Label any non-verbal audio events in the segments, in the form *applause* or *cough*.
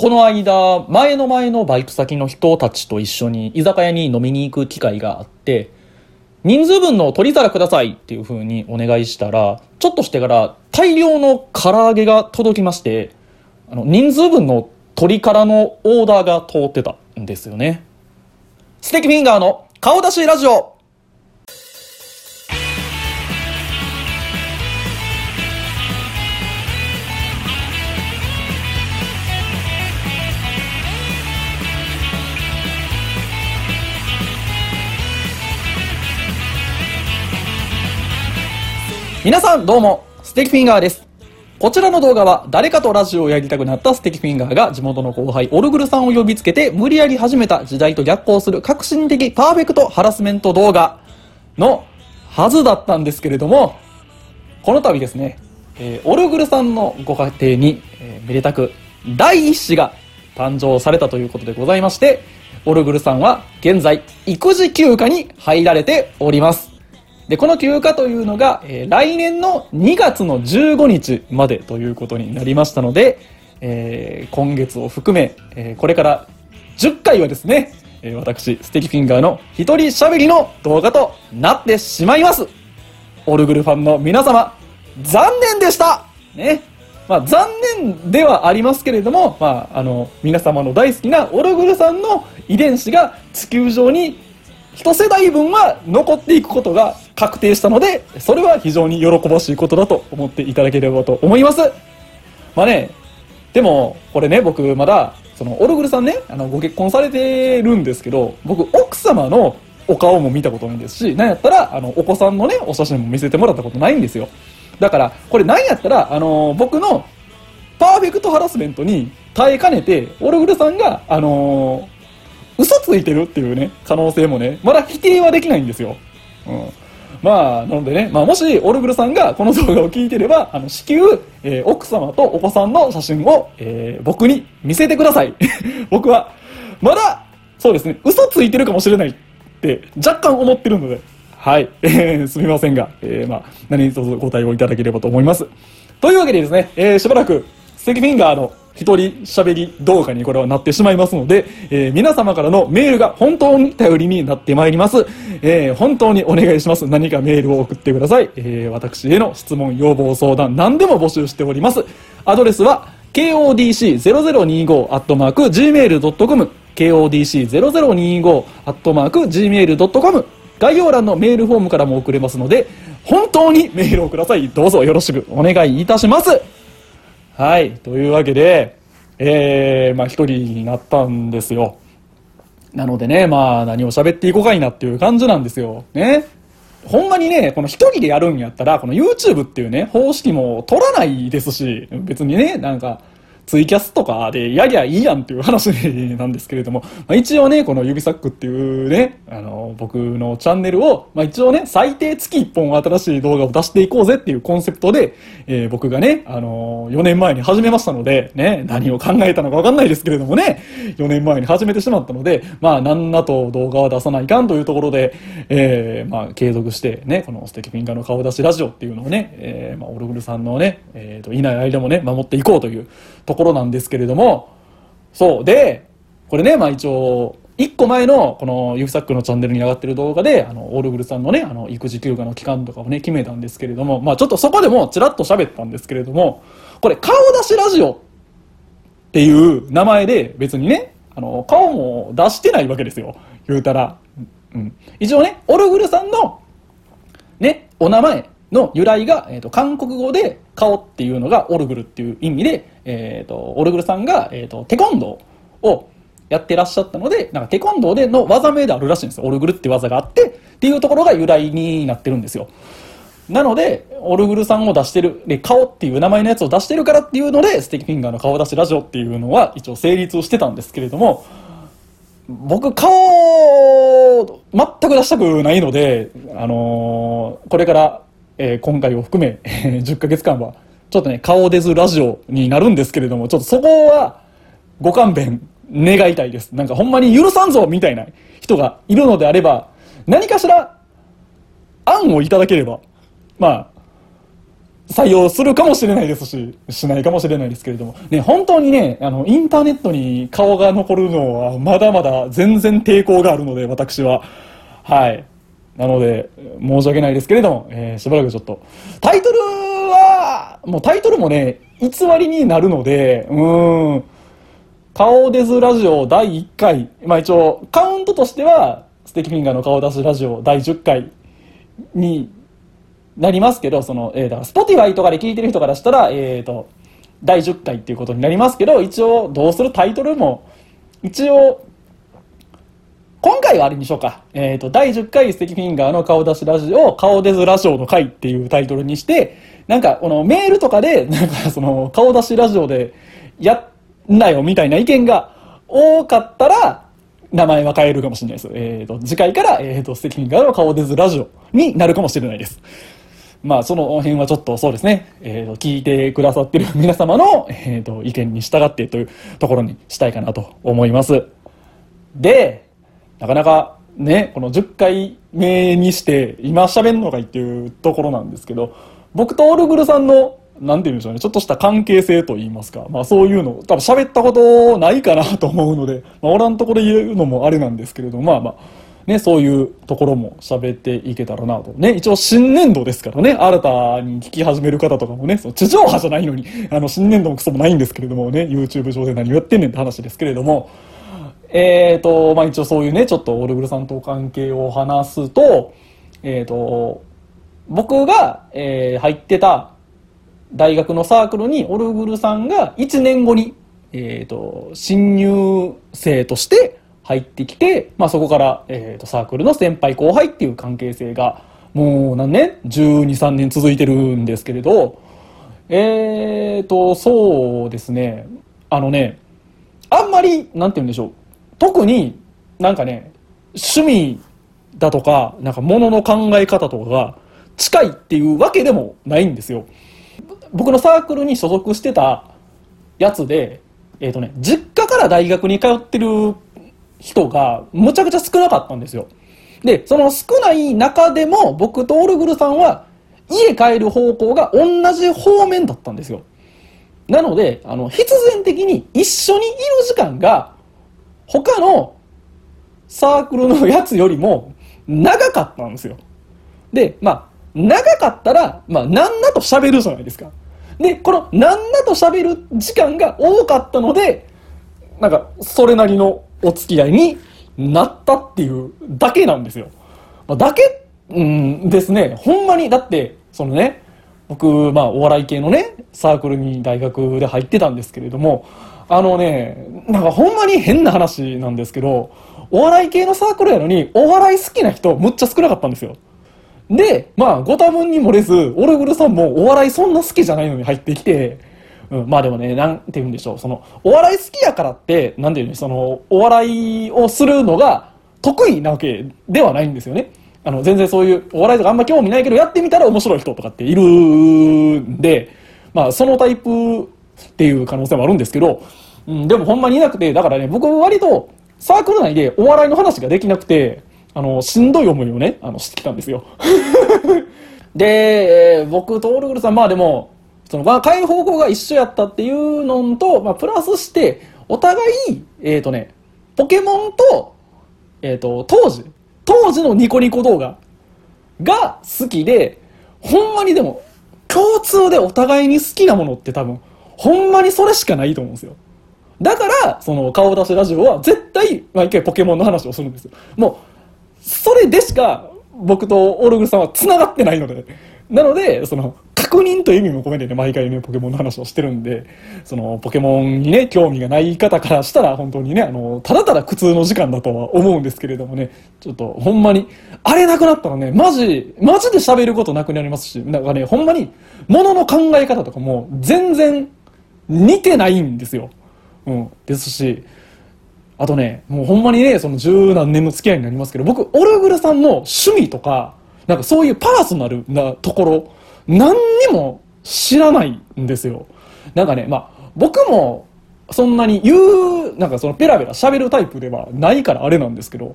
この間、前の前のバイト先の人たちと一緒に居酒屋に飲みに行く機会があって、人数分の取り皿くださいっていう風にお願いしたら、ちょっとしてから大量の唐揚げが届きまして、あの、人数分の鶏からのオーダーが通ってたんですよね。ステキフィンガーの顔出しラジオ皆さんどうも、ステキフィンガーです。こちらの動画は誰かとラジオをやりたくなったステキフィンガーが地元の後輩オルグルさんを呼びつけて無理やり始めた時代と逆行する革新的パーフェクトハラスメント動画のはずだったんですけれども、この度ですね、えーオルグルさんのご家庭に、えーめでたく第一子が誕生されたということでございまして、オルグルさんは現在育児休暇に入られております。で、この休暇というのが、えー来年の2月の15日までということになりましたので、えー今月を含め、えーこれから10回はですね、えー私、ステキフィンガーの一人喋りの動画となってしまいます。オルグルファンの皆様、残念でしたね。まあ、残念ではありますけれども、まあ、あの、皆様の大好きなオルグルさんの遺伝子が地球上に一世代分は残っていくことが確定したので、それは非常に喜ばしいことだと思っていただければと思います。まあね、でも、これね、僕まだ、その、オルグルさんね、あの、ご結婚されてるんですけど、僕、奥様のお顔も見たことないですし、なんやったら、あの、お子さんのね、お写真も見せてもらったことないんですよ。だから、これなんやったら、あの、僕のパーフェクトハラスメントに耐えかねて、オルグルさんが、あの嘘ついてるっていうね、可能性もね、まだ否定はできないんですよ。うん。まあ、なのでね、まあ、もし、オルグルさんがこの動画を聞いてれば、あの、至急、えー奥様とお子さんの写真を、えー僕に見せてください。*laughs* 僕は、まだ、そうですね、嘘ついてるかもしれないって、若干思ってるので、はい、え *laughs* ーすみませんが、えーまあ、何卒ご対応いただければと思います。というわけでですね、えーしばらく、ステキフィンガーの一人喋り動画にこれはなってしまいますので、えー皆様からのメールが本当に頼りになってまいります。えー本当にお願いします。何かメールを送ってください。えー私への質問、要望、相談、何でも募集しております。アドレスは、kodc0025-gmail.com kodc0025-gmail.com 概要欄のメールフォームからも送れますので、本当にメールをください。どうぞよろしくお願いいたします。はい。というわけで、えー、まあ一人になったんですよ。なのでね、まあ何を喋っていこうかいなっていう感じなんですよ。ね。ほんまにね、この一人でやるんやったら、この YouTube っていうね、方式も取らないですし、別にね、なんか、ツイキャスとかでやりゃいいやんっていう話なんですけれども、*laughs* まあ、一応ね、この指サックっていうね、あの、僕のチャンネルを、まあ、一応ね、最低月1本新しい動画を出していこうぜっていうコンセプトで、えー僕がね、あの、4年前に始めましたので、ね、何を考えたのかわかんないですけれどもね、4年前に始めてしまったので、まあ、なんなと動画は出さないかんというところで、えーまあ、継続してね、この素敵フィンガーの顔出しラジオっていうのをね、えーまあ、オルグルさんのね、えーと、いない間もね、守っていこうというところなんですけれども、そう。で、これね、まあ一応、一個前の、このユフサックのチャンネルに上がってる動画で、あの、オールグルさんのね、あの、育児休暇の期間とかをね、決めたんですけれども、まあちょっとそこでもちらっと喋ったんですけれども、これ、顔出しラジオっていう名前で別にね、あの、顔も出してないわけですよ。言うたら。うん。一応ね、オルグルさんの、ね、お名前の由来が、えー、と韓国語で顔っていうのがオルグルっていう意味で、えー、とオルグルさんが、えー、とテコンドーをやってらっしゃったのでなんかテコンドーでの技名であるらしいんですよ。オルグルって技があってっていうところが由来になってるんですよ。なのでオルグルさんを出してるで顔っていう名前のやつを出してるからっていうのでステキフィンガーの顔出しラジオっていうのは一応成立をしてたんですけれども僕顔全く出したくないので、あのーこれから、えー今回を含め10ヶ月間はちょっとね顔出ずラジオになるんですけれどもちょっとそこはご勘弁願いたいですなんかほんまに許さんぞみたいな人がいるのであれば何かしら案をいただければまあ採用するかもしれないですし、しないかもしれないですけれども、ね、本当にね、あの、インターネットに顔が残るのは、まだまだ全然抵抗があるので、私は。はい。なので、申し訳ないですけれども、えー、しばらくちょっと、タイトルもうタイトルもね、偽りになるので、うん、顔出ずラジオ第1回、まあ一応、カウントとしては、ステキフィンガーの顔出しラジオ第10回になりますけど、その、えー、だから、スポティファイとかで聞いてる人からしたら、えーと、第10回っていうことになりますけど、一応、どうするタイトルも、一応、今回はあれにしようか。えっ、ー、と、第10回ステキフィンガーの顔出しラジオ、顔出ずラジオの回っていうタイトルにして、なんか、このメールとかで、なんかその、顔出しラジオで、やんなよみたいな意見が多かったら、名前は変えるかもしれないです。えっ、ー、と、次回から、えっ、ー、と、ステキフィンガーの顔出ずラジオになるかもしれないです。まあ、その辺はちょっとそうですね、えっ、ー、と、聞いてくださってる皆様の、えっ、と、意見に従ってというところにしたいかなと思います。で、なかなかね、この10回目にして今喋んのかいっていうところなんですけど、僕とオルグルさんの、なんて言うんでしょうね、ちょっとした関係性と言いますか、まあそういうの、多分喋ったことないかなと思うので、まあおらんところ言うのもあれなんですけれど、まあまあ、ね、そういうところも喋っていけたらなと。ね、一応新年度ですからね、新たに聞き始める方とかもね、その地上波じゃないのに、*laughs* あの、新年度もクソもないんですけれどもね、YouTube 上で何をやってんねんって話ですけれども、えーと、まあ一応そういうね、ちょっとオルグルさんと関係を話すと、えーと、僕が、えー、入ってた大学のサークルにオルグルさんが1年後に、えーと、新入生として入ってきて、まあ、そこから、えーと、サークルの先輩後輩っていう関係性がもう何年 ?12、3年続いてるんですけれど、えーと、そうですね、あのね、あんまり、なんて言うんでしょう、特になんかね、趣味だとか、なんか物の考え方とかが近いっていうわけでもないんですよ。僕のサークルに所属してたやつで、えっ、ー、とね、実家から大学に通ってる人がむちゃくちゃ少なかったんですよ。で、その少ない中でも僕とオルグルさんは家帰る方向が同じ方面だったんですよ。なので、あの、必然的に一緒にいる時間が他のサークルのやつよりも長かったんですよ。で、まあ、長かったら、まあ、なんなと喋るじゃないですか。で、このなんなと喋る時間が多かったので、なんか、それなりのお付き合いになったっていうだけなんですよ。まあ、だけ、うんですね。ほんまに、だって、そのね、僕、まあ、お笑い系のね、サークルに大学で入ってたんですけれども、あのね、なんかほんまに変な話なんですけど、お笑い系のサークルやのに、お笑い好きな人むっちゃ少なかったんですよ。で、まあ、ご多分に漏れず、オルグルさんもお笑いそんな好きじゃないのに入ってきて、うん、まあでもね、なんて言うんでしょう。その、お笑い好きやからって、なんて言うの、その、お笑いをするのが得意なわけではないんですよね。あの、全然そういうお笑いとかあんま興味ないけど、やってみたら面白い人とかっているんで、まあ、そのタイプっていう可能性もあるんですけど、うん、でもほんまにいなくて、だからね、僕割とサークル内でお笑いの話ができなくて、あの、しんどい思いをね、あの、してきたんですよ。*laughs* で、僕とオルグルさん、まあでも、その、まあ、解放校が一緒やったっていうのと、まあ、プラスして、お互い、えっ、ー、とね、ポケモンと、えっ、ー、と、当時、当時のニコニコ動画が好きで、ほんまにでも、共通でお互いに好きなものって多分、ほんまにそれしかないと思うんですよ。だから、その、顔出しラジオは絶対、毎回ポケモンの話をするんですよ。もう、それでしか、僕とオルグルさんは繋がってないので。なので、その、確認という意味も込めてね、毎回ね、ポケモンの話をしてるんで、その、ポケモンにね、興味がない方からしたら、本当にね、あの、ただただ苦痛の時間だとは思うんですけれどもね、ちょっと、ほんまに、あれなくなったらね、マジ、マジで喋ることなくなりますし、なんかね、ほんまに、物の考え方とかも、全然、似てないんですよ。うん。ですし、あとね、もうほんまにね、その十何年の付き合いになりますけど、僕、オルグルさんの趣味とか、なんかそういうパーソナルなところ、何にも知らないんですよ。なんかね、まあ、僕も、そんなに言う、なんかそのペラペラ喋るタイプではないからあれなんですけど、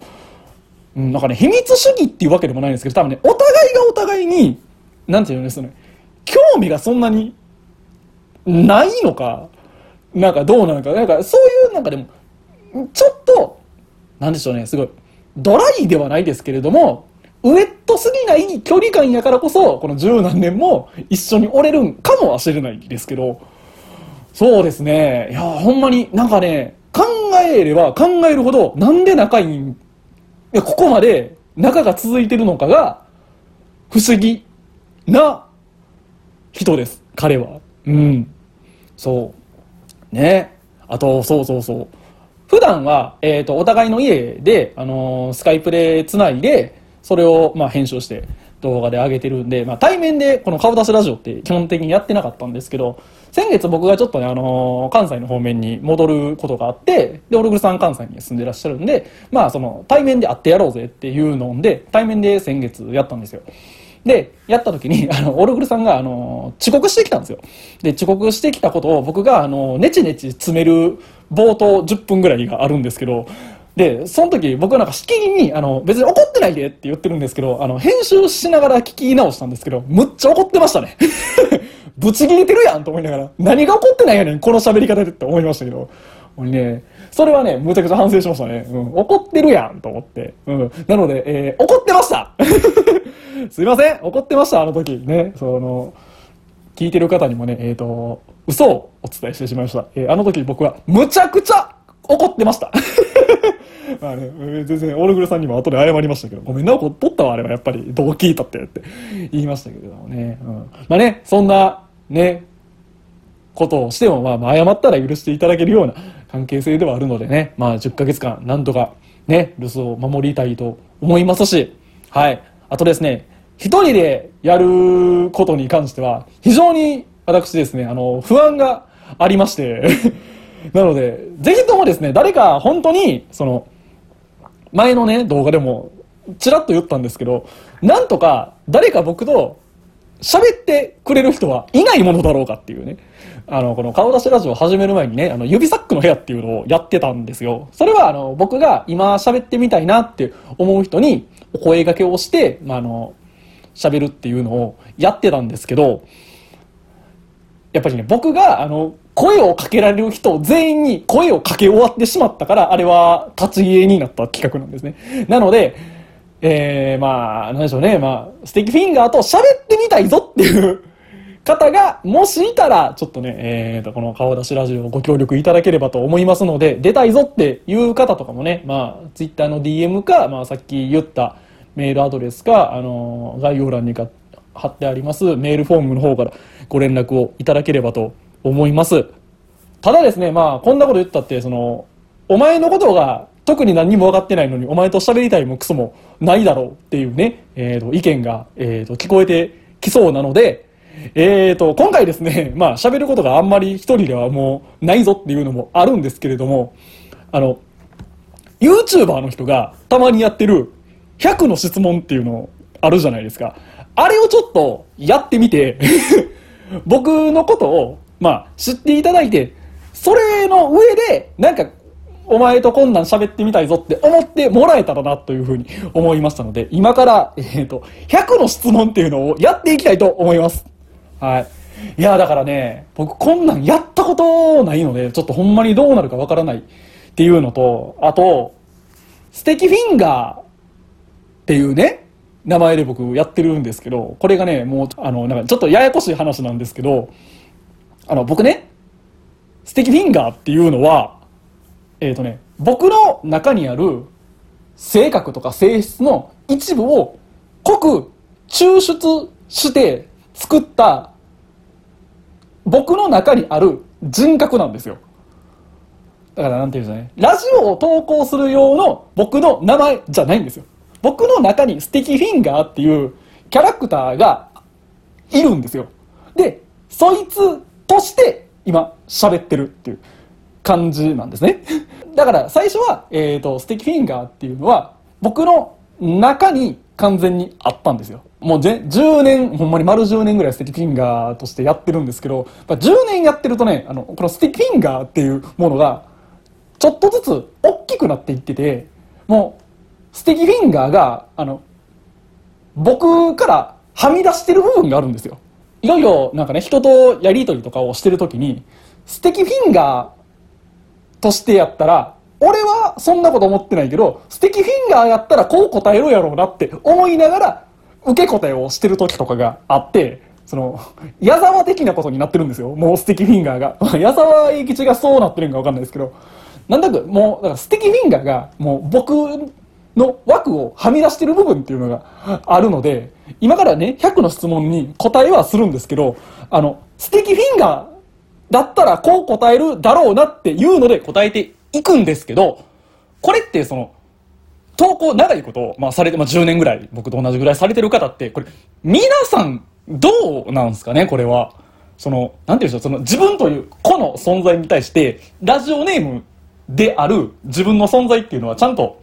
うん、なんかね、秘密主義っていうわけでもないんですけど、多分ね、お互いがお互いに、なんていうんですかね、興味がそんなにないのか、なんかどうなのか、なんかそういうなんかでも、ちょっと、なんでしょうね、すごい、ドライではないですけれども、ウエットすぎない距離感やからこそ、この十何年も一緒におれるんかもしれないですけど、そうですね、いや、ほんまになんかね、考えれば考えるほど、なんで仲いいん、いや、ここまで仲が続いてるのかが、不思議な人です、彼は。うん。そう。ね。あと、そうそうそう。普段は、えっ、ー、と、お互いの家で、あのー、スカイプで繋いで、それを、まあ、編集して動画で上げてるんで、まあ、対面でこの顔出しラジオって基本的にやってなかったんですけど、先月僕がちょっとね、あのー、関西の方面に戻ることがあって、で、オルグルさん関西に住んでらっしゃるんで、まあ、その、対面で会ってやろうぜっていうので、対面で先月やったんですよ。で、やった時に、*laughs* あの、オルグルさんが、あの、遅刻してきたんですよ。で、遅刻してきたことを僕が、あの、ネチネチ詰める冒頭10分ぐらいがあるんですけど、で、その時僕はなんかしきりに、あの、別に怒ってないでって言ってるんですけど、あの、編集しながら聞き直したんですけど、むっちゃ怒ってましたね。ぶち切れてるやんと思いながら、何が怒ってないやねん、この喋り方でって思いましたけど、ね、それはね、むちゃくちゃ反省しましたね。うん、怒ってるやんと思って。うん。なので、えー、怒ってました *laughs* すいません怒ってました、あの時。ね。その、聞いてる方にもね、えっ、ー、と、嘘をお伝えしてしまいました。えー、あの時僕はむちゃくちゃ怒ってました。*laughs* まあね、全然、オルグルさんにも後で謝りましたけど、ごめんな、怒っとったわ、あれはやっぱり、どう聞いたってって言いましたけどもね。うん。まあね、そんな、ね、ことをしても、まあ、謝ったら許していただけるような関係性ではあるのでね、まあ、10ヶ月間、なんとか、ね、留守を守りたいと思いますし、はい。あとですね、一人でやることに関しては、非常に私ですね、あの、不安がありまして *laughs* なので、ぜひともですね、誰か本当に、その、前のね、動画でも、ちらっと言ったんですけど、なんとか誰か僕と喋ってくれる人はいないものだろうかっていうね。あの、この顔出しラジオを始める前にね、あの、指サックの部屋っていうのをやってたんですよ。それは、あの、僕が今喋ってみたいなって思う人にお声掛けをして、まあ、あの、喋るっていうのをやってたんですけど、やっぱりね、僕が、あの、声をかけられる人全員に声をかけ終わってしまったから、あれは立ち消えになった企画なんですね。なので、えー、まあ、なんでしょうね、まあ、スティックフィンガーと喋ってみたいぞっていう方が、もしいたら、ちょっとね、えーと、この顔出しラジオをご協力いただければと思いますので、出たいぞっていう方とかもね、まあ、ツイッターの DM か、まあ、さっき言ったメールアドレスか、あの、概要欄に貼ってありますメールフォームの方からご連絡をいただければと思います。ただですね、まあ、こんなこと言ったって、その、お前のことが特に何も分かってないのに、お前と喋りたいもクソもないだろうっていうね、えっ、ー、と、意見が、えっ、ー、と、聞こえてきそうなので、えーと、今回ですね、*laughs* まあ喋ることがあんまり一人ではもうないぞっていうのもあるんですけれども、あの、YouTuber の人がたまにやってる100の質問っていうのあるじゃないですか。あれをちょっとやってみて *laughs* 僕のことを、まあ知っていただいて、それの上で、なんか、お前とこんなん喋ってみたいぞって思ってもらえたらなというふうに思いましたので、今から、えっ、ー、と、100の質問っていうのをやっていきたいと思います。はい。いや、だからね、僕こんなんやったことないので、ちょっとほんまにどうなるかわからないっていうのと、あと、ステキフィンガーっていうね、名前で僕やってるんですけど、これがね、もう、あの、なんかちょっとややこしい話なんですけど、あの、僕ね、ステキフィンガーっていうのは、えっ、ー、とね、僕の中にある性格とか性質の一部を濃く抽出して作った僕の中にある人格なんですよ。だからなんていうんですかね。ラジオを投稿する用の僕の名前じゃないんですよ。僕の中にステキフィンガーっていうキャラクターがいるんですよ。で、そいつとして今喋ってるっていう感じなんですね。だから最初は、えっ、ー、と、ステキフィンガーっていうのは僕の中に完全にあったんですよ。もう10年、ほんまに丸10年ぐらいスティックフィンガーとしてやってるんですけど、10年やってるとね、あの、このスティックフィンガーっていうものが、ちょっとずつ大きくなっていってて、もう、スティックフィンガーが、あの、僕からはみ出してる部分があるんですよ。いよいよなんかね、人とやりとりとかをしてるときに、素敵フィンガーとしてやったら、俺はそんなこと思ってないけど、素敵フィンガーやったらこう答えるやろうなって思いながら、受け答えをしてる時とかがあって、その、矢沢的なことになってるんですよ。もう素敵フィンガーが。*laughs* 矢沢永吉がそうなってるんかわかんないですけど、なんだかもう、だから素敵フィンガーが、もう僕の枠をはみ出してる部分っていうのがあるので、今からね、100の質問に答えはするんですけど、あの、素敵フィンガーだったらこう答えるだろうなっていうので答えていくんですけど、これってその、投稿長いこと、まあ、されて、まあ、10年ぐらい、僕と同じぐらいされてる方って、これ、皆さん、どうなんですかね、これは。その、なんていうんでしょう、その、自分という個の存在に対して、ラジオネームである自分の存在っていうのは、ちゃんと、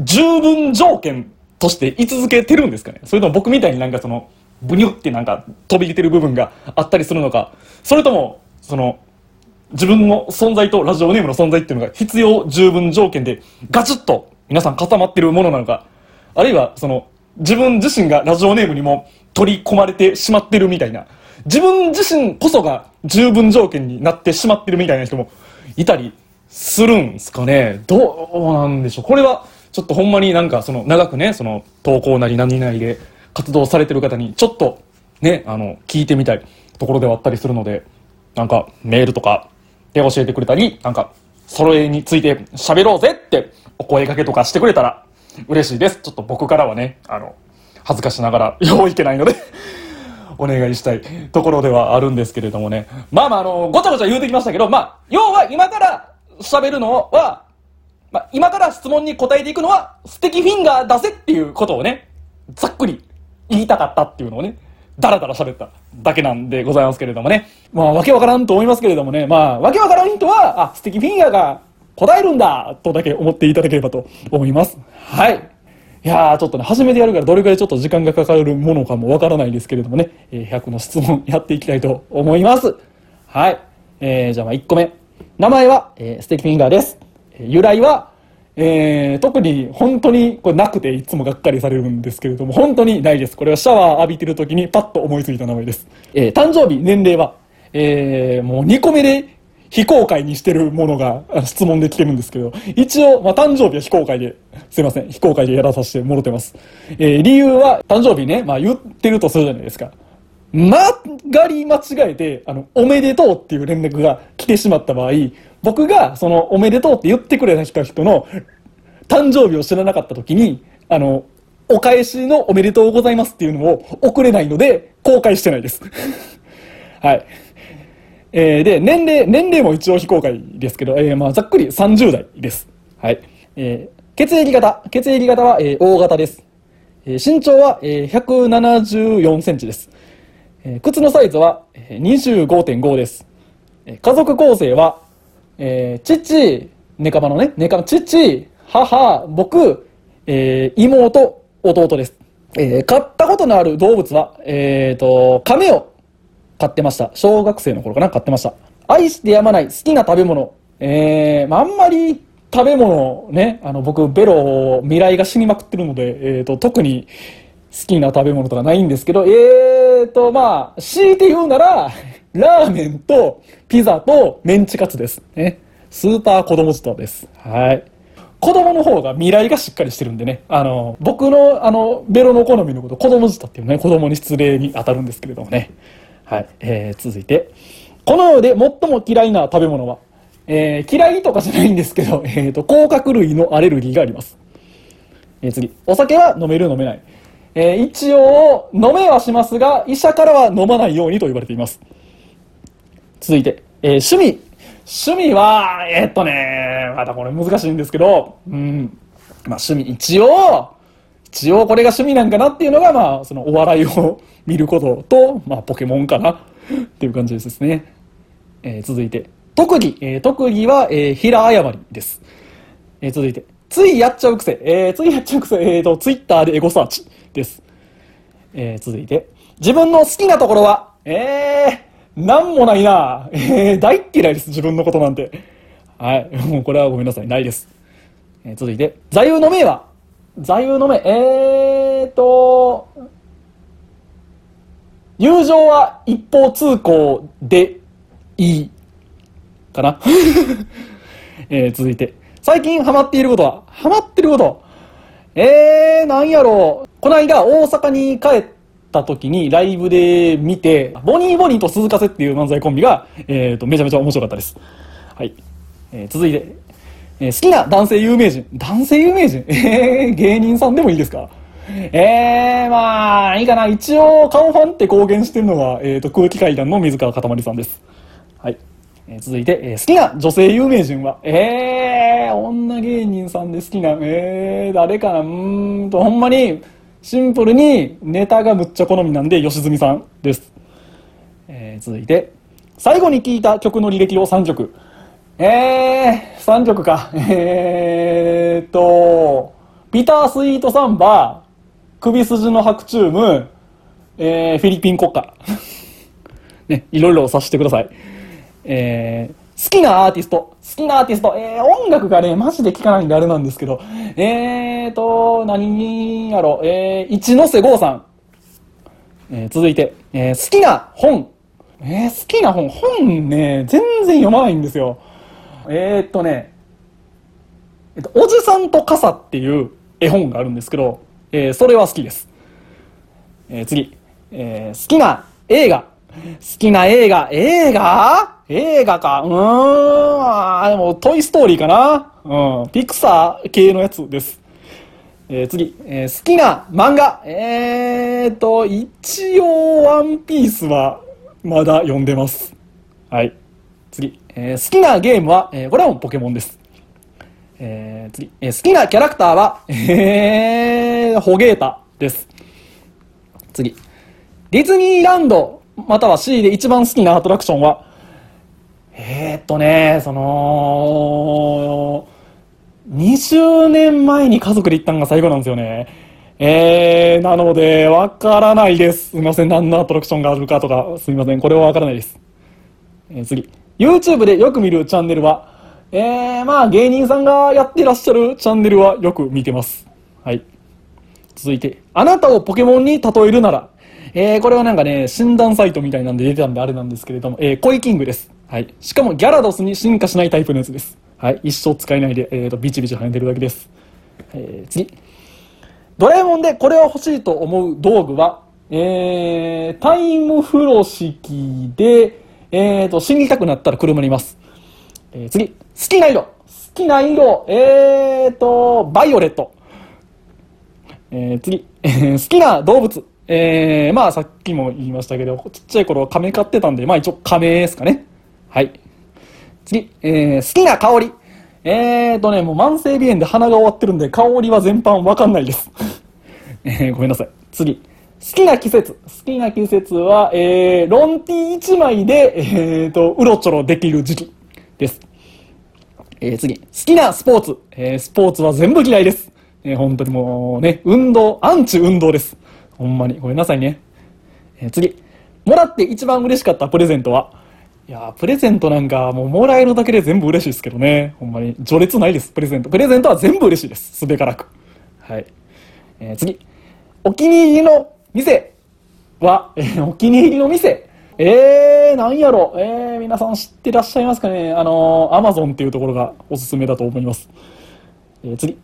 十分条件として居続けてるんですかね。それとも僕みたいになんかその、ブニュってなんか飛び出てる部分があったりするのか、それとも、その、自分の存在とラジオネームの存在っていうのが必要十分条件でガチッと皆さん固まってるものなのか、あるいはその自分自身がラジオネームにも取り込まれてしまってるみたいな、自分自身こそが十分条件になってしまってるみたいな人もいたりするんすかね。どうなんでしょう。これはちょっとほんまになんかその長くね、その投稿なり何々で活動されてる方にちょっとね、あの、聞いてみたいところではあったりするので、なんかメールとかで教えてくれたり、なんか、それについて喋ろうぜってお声掛けとかしてくれたら嬉しいです。ちょっと僕からはね、あの、恥ずかしながら、よういけないので *laughs* お願いしたいところではあるんですけれどもね。まあまあ、あの、ごちゃごちゃ言うてきましたけど、まあ、要は今から喋るのは、まあ、今から質問に答えていくのは、素敵フィンガー出せっていうことをね、ざっくり言いたかったっていうのをね、だらだら喋っただけなんでございますけれどもね。まあ、わけわからんと思いますけれどもね。まあ、わけわからん人は、あ、素敵フィンガーが答えるんだとだけ思っていただければと思います。はい。いやー、ちょっとね、初めてやるからどれくらいちょっと時間がかかるものかもわからないですけれどもね、え、100の質問やっていきたいと思います。はい。えー、じゃあまあ1個目。名前は、えー、ステキフィンガーです。由来は、えー、特に本当にこれなくていつもがっかりされるんですけれども、本当にないです。これはシャワー浴びてる時にパッと思いついた名前です。えー、誕生日、年齢は、えー、もう2個目で非公開にしてるものが質問で来てるんですけど、一応、まあ、誕生日は非公開で、すいません、非公開でやらさせてもろてます。えー、理由は、誕生日ね、まあ、言ってるとするじゃないですか。まがり間違えて、あの、おめでとうっていう連絡が来てしまった場合、僕が、その、おめでとうって言ってくれた人の、誕生日を知らなかった時に、あの、お返しのおめでとうございますっていうのを送れないので、公開してないです。*laughs* はい。えー、で、年齢、年齢も一応非公開ですけど、えー、まあ、ざっくり30代です。はい。えー、血液型、血液型は、えー、大型です。えー、身長は、えー、174センチです。えー、靴のサイズは、えー、25.5です。えー、家族構成は、えー、父、ネカバのね、ネカバ、父、母、僕、えー、妹、弟です。えー、飼ったことのある動物は、えーと、亀を飼ってました。小学生の頃かな、飼ってました。愛してやまない好きな食べ物。えー、まあ、あんまり食べ物ね、あの、僕、ベロ、未来が死にまくってるので、えーと、特に好きな食べ物とかないんですけど、えーと、まあ、強いて言うなら、*laughs* ラーメンとピザとメンチカツです。ね。スーパー子供舌です。はい。子供の方が未来がしっかりしてるんでね、あの、僕のあの、ベロの好みのこと、子供舌っていうね、子供に失礼に当たるんですけれどもね。はい。えー、続いて。この世で最も嫌いな食べ物は、えー、嫌いとかじゃないんですけど、*laughs* えっ、ー、と、甲殻類のアレルギーがあります。えー、次。お酒は飲める飲めない。えー、一応、飲めはしますが、医者からは飲まないようにと言われています。続いて、えー、趣味。趣味は、えー、っとね、またこれ難しいんですけど、うん、まあ趣味、一応、一応これが趣味なんかなっていうのが、まあ、そのお笑いを見ることと、まあ、ポケモンかなっていう感じですね。えー、続いて、特技。えー、特技は、えー、平謝りです。えー、続いて、ついやっちゃう癖。えー、ついやっちゃう癖。えーと、ツイッターでエゴサーチです。えー、続いて、自分の好きなところは、えー、なんもないな。えー、大嫌いです、自分のことなんて。はい。もうこれはごめんなさい、ないです。えー、続いて、座右の銘は、座右の銘、えーと、友情は一方通行でいい。かな。*laughs* えー、続いて。最近ハマっていることは？ハマってること。えー、なんやろう。この間大阪に帰った時にライブで見て、ボニーボニーと鈴風っていう漫才コンビが、えーと、めちゃめちゃ面白かったです。はい。えー、続いて。えー、好きな男性有名人。男性有名人？*laughs* えー、芸人さんでもいいですか？えー、まあ、いいかな。一応、顔ファンって公言してるのが、えっ、ー、と、空気階段の水川かたまりさんです。はい。えー、続いて、えー、好きな女性有名人は、えー、女芸人さんで好きな、えー、誰かな、うーんと、ほんまに、シンプルにネタがむっちゃ好みなんで、吉住さんです。えー、続いて、最後に聴いた曲の履歴を3曲。えー、3曲か。えーと、ビタースイートサンバ、首筋の白チューム、えー、フィリピン国家。*laughs* ね、いろいろさせてください。えー、好きなアーティスト、好きなアーティスト、えー、音楽がね、マジで聴かないんであれなんですけど、えーと、何やろ、えー、一ノ瀬剛さん。えー、続いて、えー、好きな本。えー、好きな本、本ね、全然読まないんですよ。えー、っとね、えっと、おじさんと傘っていう絵本があるんですけど、えー、それは好きです。えー、次、えー、好きな映画。好きな映画。映画？映画か。うーん。あでも、トイストーリーかな。うん。ピクサー系のやつです。えー、次、えー、好きな漫画。えーと、一応、ワンピースは、まだ読んでます。はい。えー、好きなゲームは、えー、これはもポケモンです。えー、次、えー、好きなキャラクターは、*laughs* えー、ホゲータです。次、ディズニーランド、または C で一番好きなアトラクションは、えー、っとね、その、20年前に家族で行ったのが最後なんですよね。えー、なので、わからないです。すみません、何のアトラクションがあるかとか、すみません、これはわからないです。えー、次。YouTube でよく見るチャンネルは、えー、まあ、芸人さんがやってらっしゃるチャンネルはよく見てます。はい。続いて、あなたをポケモンに例えるなら、えー、これはなんかね、診断サイトみたいなんで出てたんであれなんですけれども、えー、コイキングです。はい。しかもギャラドスに進化しないタイプのやつです。はい。一生使えないで、えーと、ビチビチ跳ねてるだけです。えー、次。ドラえもんでこれは欲しいと思う道具は、えー、タイム風呂敷で、えーと、死にたくなったら車にいます。えー、次。好きな色。好きな色。えーと、バイオレット。えー、次。好きな動物。えー、まあさっきも言いましたけど、ちっちゃい頃亀飼ってたんで、まあ一応亀ですかね。はい。次、えー、好きな香り。えーとね、もう慢性鼻炎で鼻が終わってるんで、香りは全般わかんないです。えー、ごめんなさい。次。好きな季節。好きな季節は、えー、ロンティー1枚で、えーと、うろちょろできる時期です。えー、次。好きなスポーツ。えー、スポーツは全部嫌いです。えー、本当にもうね、運動、アンチ運動です。ほんまに。ごめんなさいね。えー、次。もらって一番嬉しかったプレゼントは、いやプレゼントなんかもうもらえるだけで全部嬉しいですけどね。ほんまに。序列ないです、プレゼント。プレゼントは全部嬉しいです。すべからく。はい。えー、次。お気に入りの店は、えー、お気に入りの店。えー、なんやろ。えー、皆さん知ってらっしゃいますかねあのー、アマゾンっていうところがおすすめだと思います。えー、次。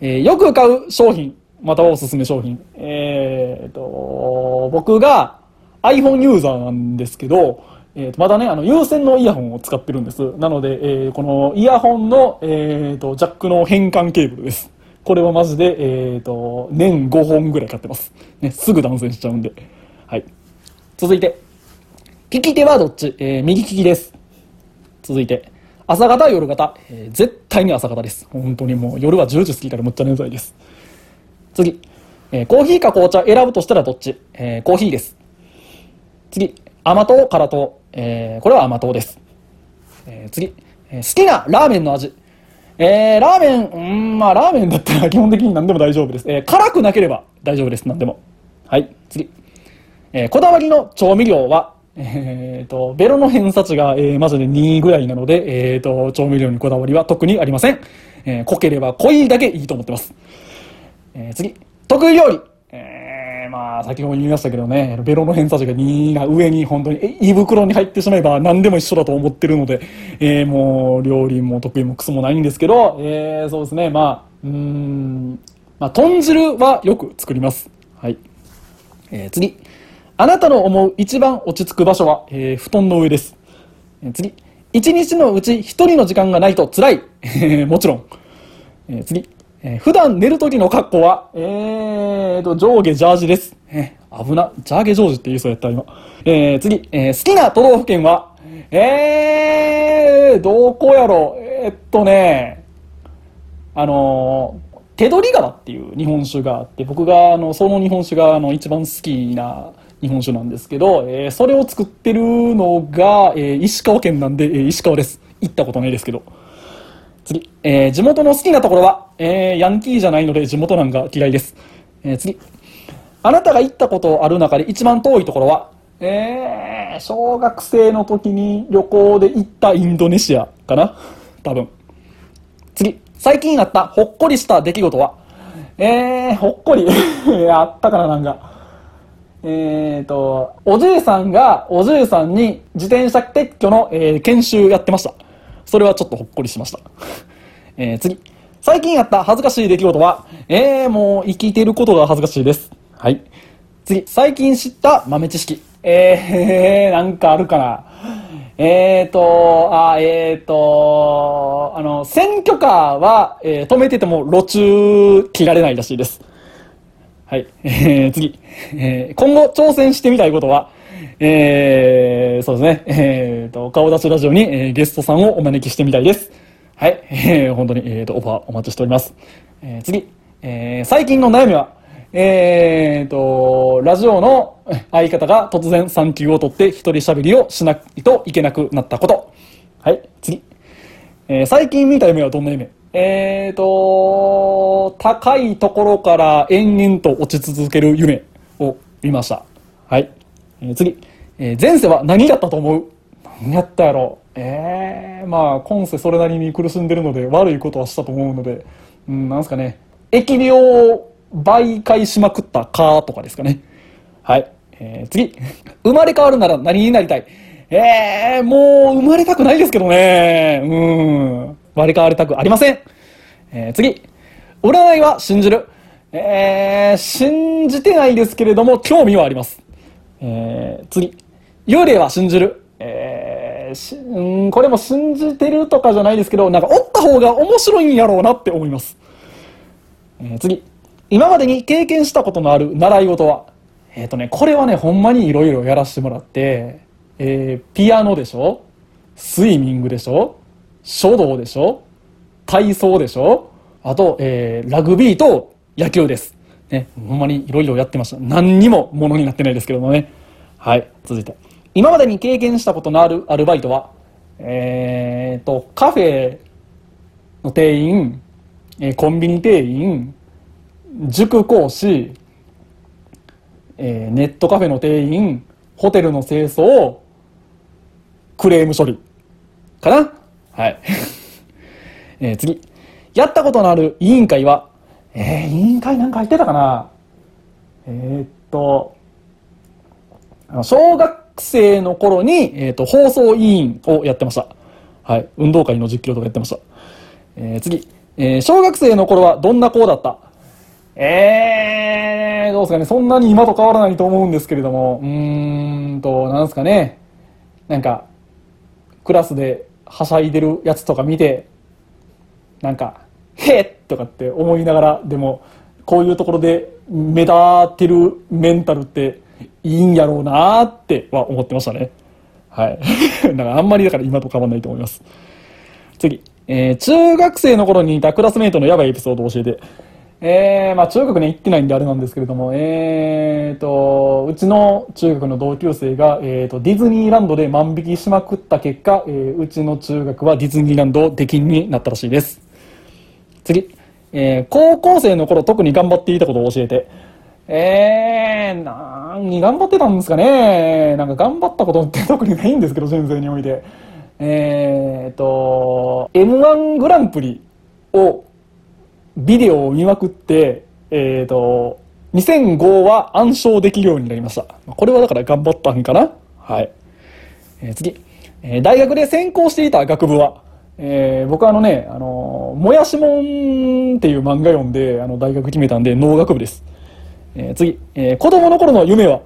えー、よく買う商品、またはおすすめ商品。えーと、僕が iPhone ユーザーなんですけど、えー、とまだね、あの、有線のイヤホンを使ってるんです。なので、えー、このイヤホンの、えー、と、ジャックの変換ケーブルです。これはマジで、えー、と、年5本ぐらい買ってます。ね、すぐ断線しちゃうんで。はい。続いて、利き手はどっち？えー、右利きです。続いて、朝方、夜方、えー、絶対に朝方です。本当にもう夜は10時過ぎたらむっちゃ眠たいです。次、えー、コーヒーか紅茶選ぶとしたらどっち？えー、コーヒーです。次、甘党、辛党。えー、これは甘党です。えー、次、えー、好きなラーメンの味。えー、ラーメン、うん、まあ、ラーメンだったら *laughs* 基本的に何でも大丈夫です。えー、辛くなければ大丈夫です。何でも。はい、次。えー、こだわりの調味料は、えーと、ベロの偏差値が、えー、マジで2ぐらいなので、えーと、調味料にこだわりは特にありません。えー、濃ければ濃いだけいいと思ってます。えー、次。得意料理。えーまあ、先ほども言いましたけどね、ベロの偏差値が2が上に本当に、胃袋に入ってしまえば何でも一緒だと思ってるので、えー、もう、料理も得意もクソもないんですけど、えー、そうですね、まあ、うん、まあ、豚汁はよく作ります。はい。えー、次。あなたの思う一番落ち着く場所は、えー、布団の上です。えー、次。一日のうち一人の時間がないと辛い。もちろん。えー、次。えー、普段寝る時の格好は、えーと、上下ジャージです。えー、危な。ジャーゲジョージって言いそうやった今。えー、次。えー、好きな都道府県は、えー、どこやろえー、っとね、あのー、手取り川っていう日本酒があって、僕が、あの、その日本酒が、あの、一番好きな日本酒なんですけど、えー、それを作ってるのが、えー、石川県なんで、えー、石川です。行ったことないですけど。次。えー、地元の好きなところは、えー、ヤンキーじゃないので地元なんか嫌いです。えー、次。あなたが行ったことある中で一番遠いところは、えー、小学生の時に旅行で行ったインドネシアかな？多分。次。最近あったほっこりした出来事は、えー、ほっこり *laughs* あったかな、なんか。えーと、おじいさんがおじいさんに自転車撤去の、えー、研修やってました。それはちょっとほっこりしました。*laughs* えー、次。最近あった恥ずかしい出来事は、えー、もう生きてることが恥ずかしいです。はい。次。最近知った豆知識。えー、*laughs* なんかあるかな。えーと、あ、えーと、あの、選挙カーは、えー、止めてても路中切られないらしいです。はい。えー、次。えー、今後挑戦してみたいことは、えー、そうですね。えーと、顔出しラジオに、えー、ゲストさんをお招きしてみたいです。はい。えー、本当に、えーと、オファーお待ちしております。えー、次。えー、最近の悩みは、えーと、ラジオの相方が突然産休を取って一人喋りをしないといけなくなったこと。はい、次。えー、最近見た夢はどんな夢？えーと、高いところから延々と落ち続ける夢を見ました。はい。えー、次。えー、前世は何だったと思う？何やったやろ？えー、まあ、今世それなりに苦しんでるので悪いことはしたと思うので、うん、なんすかね。疫病を媒介しまくったかとかですかね。はい。えー、次。生まれ変わるなら何になりたい？えー、もう生まれたくないですけどね。うん。生まれ変わりたくありません。えー、次。占いは信じる？えー、信じてないですけれども、興味はあります。えー、次。幽霊は信じる。えー、し、うん、これも信じてるとかじゃないですけど、なんかおった方が面白いんやろうなって思います。えー、次。今までに経験したことのある習い事は、えっ、ー、とね、これはね、ほんまにいろいろやらせてもらって、えー、ピアノでしょ？スイミングでしょ？書道でしょ？体操でしょ？あと、えー、ラグビーと野球です。ね、ほんまにいろいろやってました。何にもものになってないですけどもね。はい、続いて。今までに経験したことのあるアルバイトは、えーと、カフェの店員、え、コンビニ店員、塾講師、えー、ネットカフェの店員、ホテルの清掃、クレーム処理。かな？はい。*laughs* えー、次。やったことのある委員会は、えー、委員会なんか入ってたかな？えー、っと、小学生の頃に、えー、っと、放送委員をやってました。はい。運動会の実況とかやってました。えー、次。えー、小学生の頃はどんな子だった？えー、どうですかね、そんなに今と変わらないと思うんですけれども、うーんと、なんですかね、なんか、クラスではしゃいでるやつとか見て、なんか、へっとかって思いながら、でも、こういうところで目立ってるメンタルっていいんやろうなっては思ってましたね。はい。*laughs* だからあんまりだから今と変わらないと思います。次。えー、中学生の頃にいたクラスメイトのやばいエピソードを教えて。えー、まあ中学ね行ってないんであれなんですけれども、えーと、うちの中学の同級生が、えーと、ディズニーランドで万引きしまくった結果、えー、うちの中学はディズニーランドを出禁になったらしいです。次。えー、高校生の頃特に頑張っていたことを教えて。えー、何頑張ってたんですかねなんか頑張ったことって特にないんですけど、先生において。えーと、M1 グランプリをビデオを見まくって、えっ、ー、と、2005は暗唱できるようになりました。これはだから頑張ったんかなはい。えー、次。えー、大学で専攻していた学部は、えー、僕はあのね、あの、もやしもんっていう漫画読んで、あの、大学決めたんで、農学部です。えー、次。えー、子供の頃の夢は、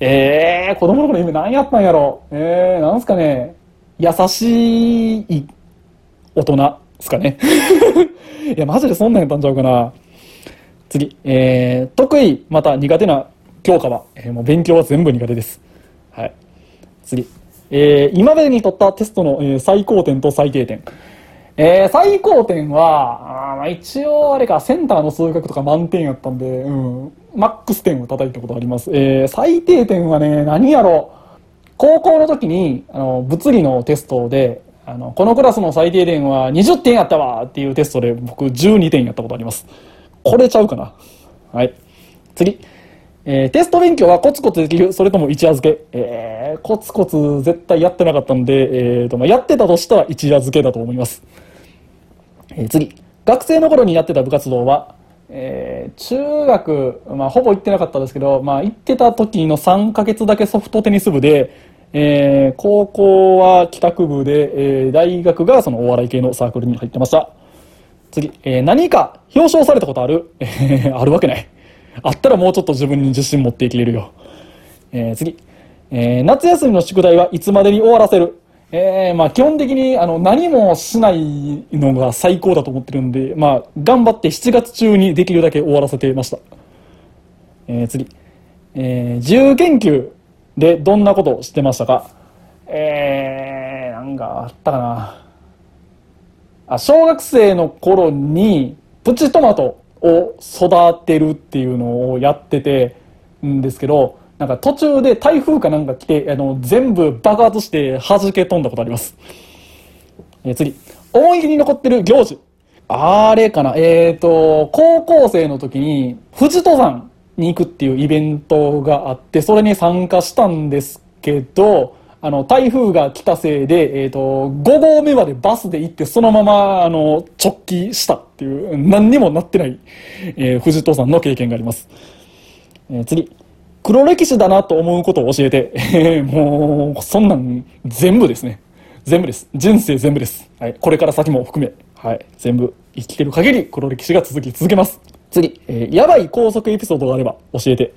えー、子供の頃の夢何やったんやろ？えー、なんすかね、優しい大人すかね。*laughs* いや、マジでそんなんやったんちゃうかな。次。えー、得意、また苦手な教科は、えー、もう勉強は全部苦手です。はい。次。えー、今までに取ったテストの、えー、最高点と最低点。えー、最高点は、あまあ一応あれか、センターの数学とか満点やったんで、うん、マックス点を叩いたことあります。えー、最低点はね、何やろう高校の時に、あの、物理のテストで、あの、このクラスの最低点は20点やったわっていうテストで僕12点やったことあります。これちゃうかな。はい。次。えー、テスト勉強はコツコツできるそれとも一夜漬けえー、コツコツ絶対やってなかったんで、えーと、まあ、やってたとしたら一夜漬けだと思います。えー、次。学生の頃にやってた部活動は、えー、中学、まあ、ほぼ行ってなかったですけど、まあ、行ってた時の3ヶ月だけソフトテニス部で、えー、高校は帰宅部で、えー、大学がそのお笑い系のサークルに入ってました。次、えー、何か表彰されたことある、えー、あるわけない。あったらもうちょっと自分に自信持っていけれるよ。えー、次。えー、夏休みの宿題はいつまでに終わらせるえー、まあ基本的にあの何もしないのが最高だと思ってるんで、まあ頑張って7月中にできるだけ終わらせていました。えー、次。えー、自由研究でどんなことをしてましたか？えー、なんかあったかな。あ、小学生の頃にプチトマトを育てるっていうのをやっててんですけど、なんか途中で台風かなんか来て、あの、全部爆発して弾け飛んだことあります。えー、次。思い出に残ってる行事。あれかな。えっ、ー、と、高校生の時に、富士登山に行くっていうイベントがあって、それに参加したんですけど、あの、台風が来たせいで、えっ、ー、と、5合目までバスで行って、そのまま、あの、直帰したっていう、何にもなってない、えー、富士登山の経験があります。えー、次。黒歴史だなと思うことを教えてえ、*laughs* もう、そんなん全部ですね。全部です。人生全部です。はい。これから先も含め、はい。全部生きてる限り黒歴史が続き続けます。次、えー、やばい高速エピソードがあれば教えて。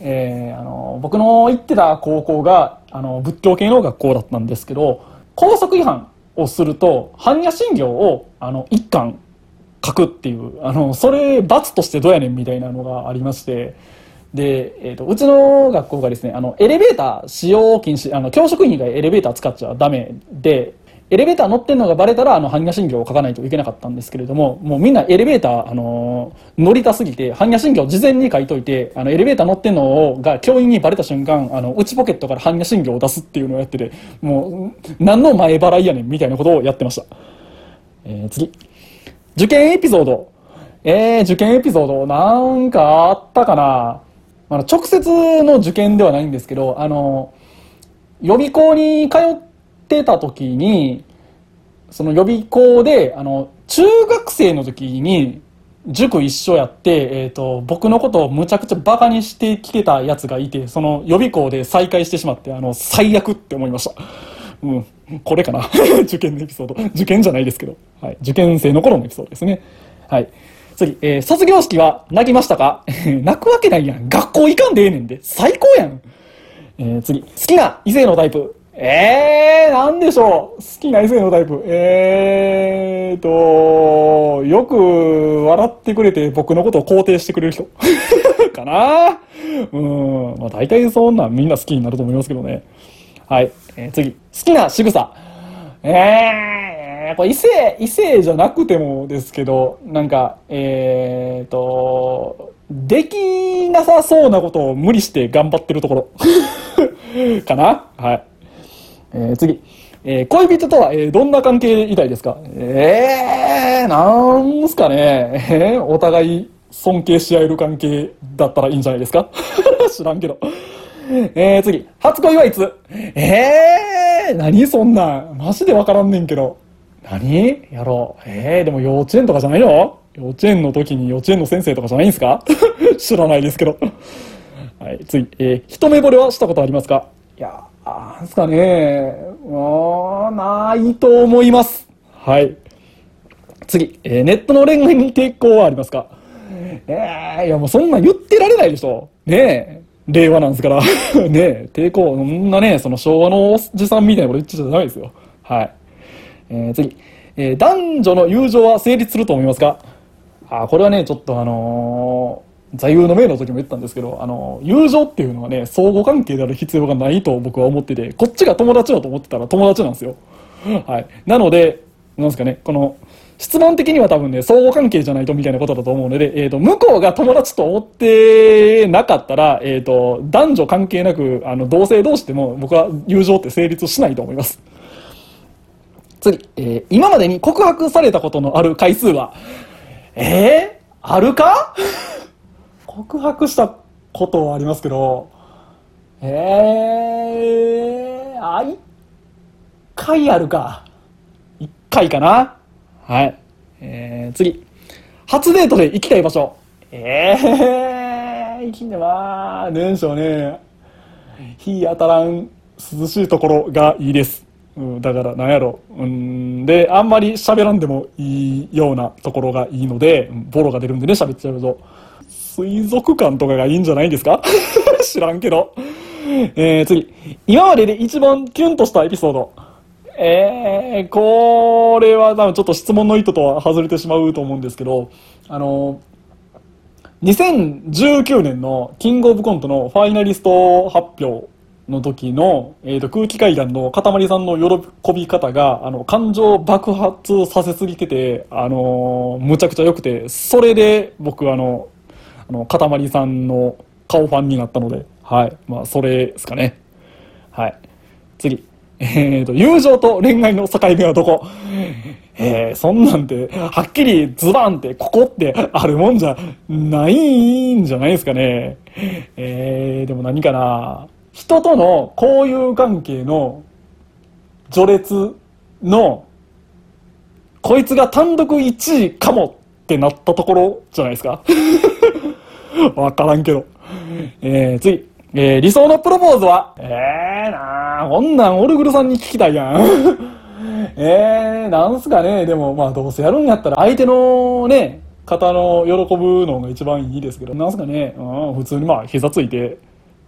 えー、あの、僕の行ってた高校が、あの、仏教系の学校だったんですけど、高速違反をすると、般若心経を、あの、一巻書くっていう、あの、それ罰としてどうやねんみたいなのがありまして、で、え、ー、と、うちの学校がですね、あの、エレベーター使用禁止、あの、教職員がエレベーター使っちゃダメで、エレベーター乗ってんのがバレたら、あの、般若心経を書かないといけなかったんですけれども、もうみんなエレベーター、あのー、乗りたすぎて、般若心経を事前に書いといて、あの、エレベーター乗ってんのが教員にバレた瞬間、あの、内ポケットから般若心経を出すっていうのをやってて、もう、何の前払いやねん、みたいなことをやってました。えー、次。受験エピソード。えー、受験エピソード、なんかあったかなあの、直接の受験ではないんですけど、あの、予備校に通ってた時に、その予備校で、あの、中学生の時に、塾一緒やって、えっ、ー、と、僕のことをむちゃくちゃバカにしてきてたやつがいて、その予備校で再会してしまって、あの、最悪って思いました。うん。これかな。*laughs* 受験のエピソード。受験じゃないですけど。はい。受験生の頃のエピソードですね。はい。次、えー、卒業式は泣きましたか？*laughs* 泣くわけないやん。学校行かんでええねんで。最高やん。えー、次、好きな異性のタイプ。えー、なんでしょう。好きな異性のタイプ。えーと、よく笑ってくれて僕のことを肯定してくれる人。*laughs* かなうん。まあ大体そんなみんな好きになると思いますけどね。はい。えー、次、好きな仕草。えー、やっぱ異性、異性じゃなくてもですけど、なんか、えーと、できなさそうなことを無理して頑張ってるところ *laughs* かなはい。えー、次。えー、恋人とは、えー、どんな関係いたいですか？えー、なんすかね。えー、お互い尊敬し合える関係だったらいいんじゃないですか？*laughs* 知らんけど。えー、次。初恋はいつ？えー、何そんなん。マジでわからんねんけど。何？やろう。えー、でも幼稚園とかじゃないの？幼稚園の時に幼稚園の先生とかじゃないんすか？*laughs* 知らないですけど。はい、次。えー、一目惚れはしたことありますか？いやー、なんすかねー、ないと思います。はい。次。えー、ネットの恋愛に抵抗はありますか？えー、いやもうそんな言ってられないでしょ。ねえ。令和なんですから。*laughs* ねえ、抵抗、そんなね、その昭和のおじさんみたいなこと言っちゃダメですよ。はい。えー、次。えー、男女の友情は成立すると思いますか？あ、これはね、ちょっとあのー、座右の銘の時も言ったんですけど、あの、友情っていうのはね、相互関係である必要がないと僕は思ってて、こっちが友達だと思ってたら友達なんですよ。はい。なので、なんですかね、この、質問的には多分ね、相互関係じゃないとみたいなことだと思うので、えっ、ー、と、向こうが友達と思ってなかったら、えっ、ー、と、男女関係なく、あの、同性同士でも僕は友情って成立しないと思います。次、えー、今までに告白されたことのある回数は、えー、あるか？告白したことはありますけど、えー、あ、一回あるか。一回かな。はい。えー、次。初デートで行きたい場所。えー、行きねまあ、でしょうね。日当たらん涼しいところがいいです。うん、だから、なんやろ。うん、で、あんまり喋らんでもいいようなところがいいので、ボロが出るんでね、喋っちゃうと。水族館とかがいいんじゃないですか？*laughs* 知らんけど。えー、次。今までで一番キュンとしたエピソード。えー、これは多分ちょっと質問の意図とは外れてしまうと思うんですけど、あの、2019年のキングオブコントのファイナリスト発表の時の、えーと、空気階段のかたまりさんの喜び方が、あの、感情爆発させすぎてて、あのむちゃくちゃ良くて、それで僕あの、あの、かたまりさんの顔ファンになったので、はい。まあ、それですかね。はい。次。*laughs* えーと、友情と恋愛の境目はどこ？*laughs* えー、そんなんて、はっきりズバンって、ここってあるもんじゃないんじゃないですかね。えー、でも何かな。人との交友関係の序列の、こいつが単独1位かもってなったところじゃないですか。*laughs* *laughs* わからんけど。えー、次。えー、理想のプロポーズは？えーなあ、こんなんオルグルさんに聞きたいやん。*laughs* えー、なんすかね、でもまあどうせやるんやったら相手のね、方の喜ぶのが一番いいですけど、なんすかね、うん、普通にまあ膝ついて、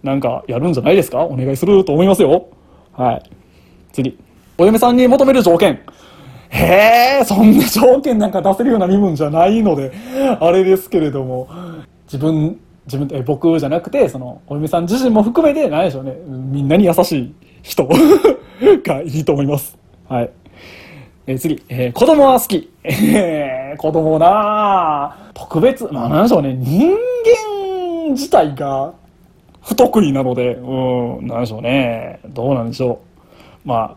なんかやるんじゃないですか？お願いすると思いますよ。はい。次。お嫁さんに求める条件。へえ、そんな条件なんか出せるような身分じゃないので、あれですけれども、自分自分え僕じゃなくてそのお嫁さん自身も含めて何でしょうね。みんなに優しい人 *laughs* がいいと思います。はい。え、次、えー、子供は好き。えー、子供な特別、まあ何でしょうね、人間自体が不得意なので、うん、何でしょうね、どうなんでしょう。まあ、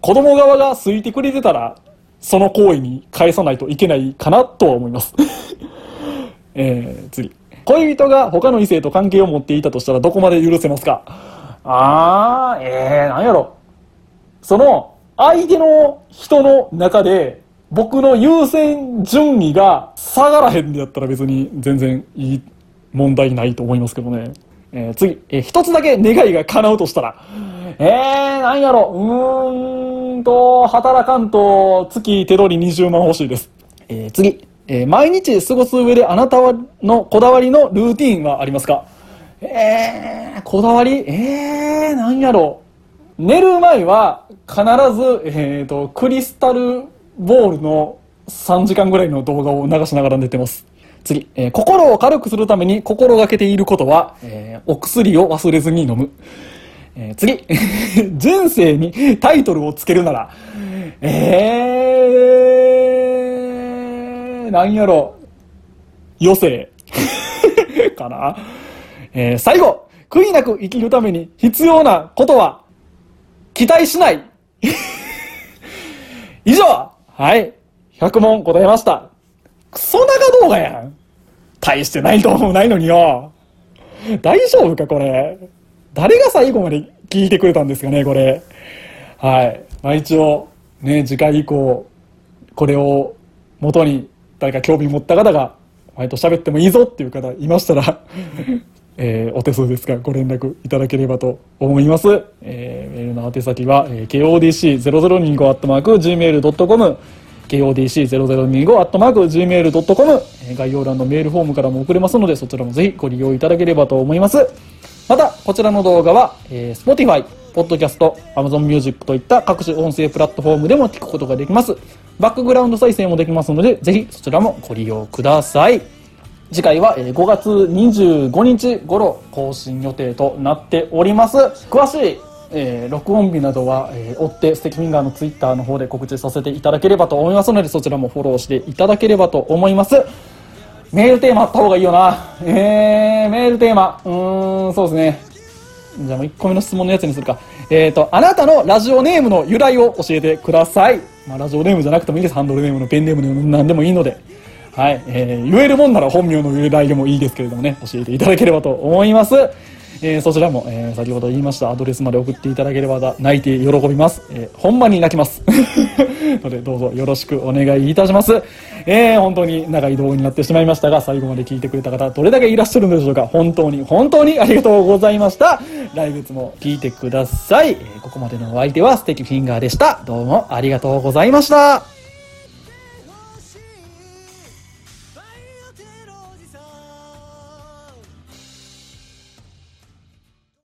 子供側が好いてくれてたら、その行為に返さないといけないかなとは思います。えー、次。恋人が他の異性と関係を持っていたとしたらどこまで許せますか？あー、えー、なんやろ。その、相手の人の中で、僕の優先順位が下がらへんでやったら別に全然いい問題ないと思いますけどね。えー、次、えー、一つだけ願いが叶うとしたら、えー、なんやろ、うーんと、働かんと月手取り20万欲しいです。えー、次、えー、毎日過ごす上であなたのこだわりのルーティンはありますか？えー、こだわり？えー、なんやろ？う寝る前は必ず、えーと、クリスタルボールの3時間ぐらいの動画を流しながら寝てます。次、えー、心を軽くするために心がけていることは、えー、お薬を忘れずに飲む。えー、次、*laughs* 人生にタイトルをつけるなら、えー、なんやろ、余生 *laughs* かな。えー、最後、悔いなく生きるために必要なことは、期待しない *laughs* 以上はい。100問答えました。クソ長動画やん。大してないと思うないのによ。大丈夫かこれ。誰が最後まで聞いてくれたんですかねこれ。はい。まあ一応、ね、次回以降、これを元に誰か興味持った方が、お前と喋ってもいいぞっていう方いましたら、*laughs* えー、お手数ですがご連絡いただければと思います。えー、メールの宛先は、えー、kodc0025-gmail.com kodc0025-gmail.com 概要欄のメールフォームからも送れますのでそちらもぜひご利用いただければと思いますまたこちらの動画は、えー、Spotify、Podcast、Amazon Music といった各種音声プラットフォームでも聞くことができますバックグラウンド再生もできますのでぜひそちらもご利用ください。次回は5月25日頃更新予定となっております。詳しいえー、録音日などは、えー、追ってステキフィンガーのツイッターの方で告知させていただければと思いますのでそちらもフォローしていただければと思います。メールテーマあった方がいいよな。えー、メールテーマ。うーんそうですね。じゃあもう1個目の質問のやつにするか。えっ、ー、とあなたのラジオネームの由来を教えてください、まあ、ラジオネームじゃなくてもいいです。ハンドルネームのペンネームでも何でもいいので。はい、えー、言えるもんなら本名の由来でもいいですけれどもね。教えていただければと思います。えー、そちらも、えー、先ほど言いましたアドレスまで送っていただければ泣いて喜びます。えー、ほんまに泣きます。*laughs* ので、どうぞよろしくお願いいたします。えー、本当に長い動画になってしまいましたが、最後まで聞いてくれた方、どれだけいらっしゃるのでしょうか。本当に、本当にありがとうございました。来月も聞いてください。えー、ここまでのお相手は素敵フィンガーでした。どうもありがとうございました。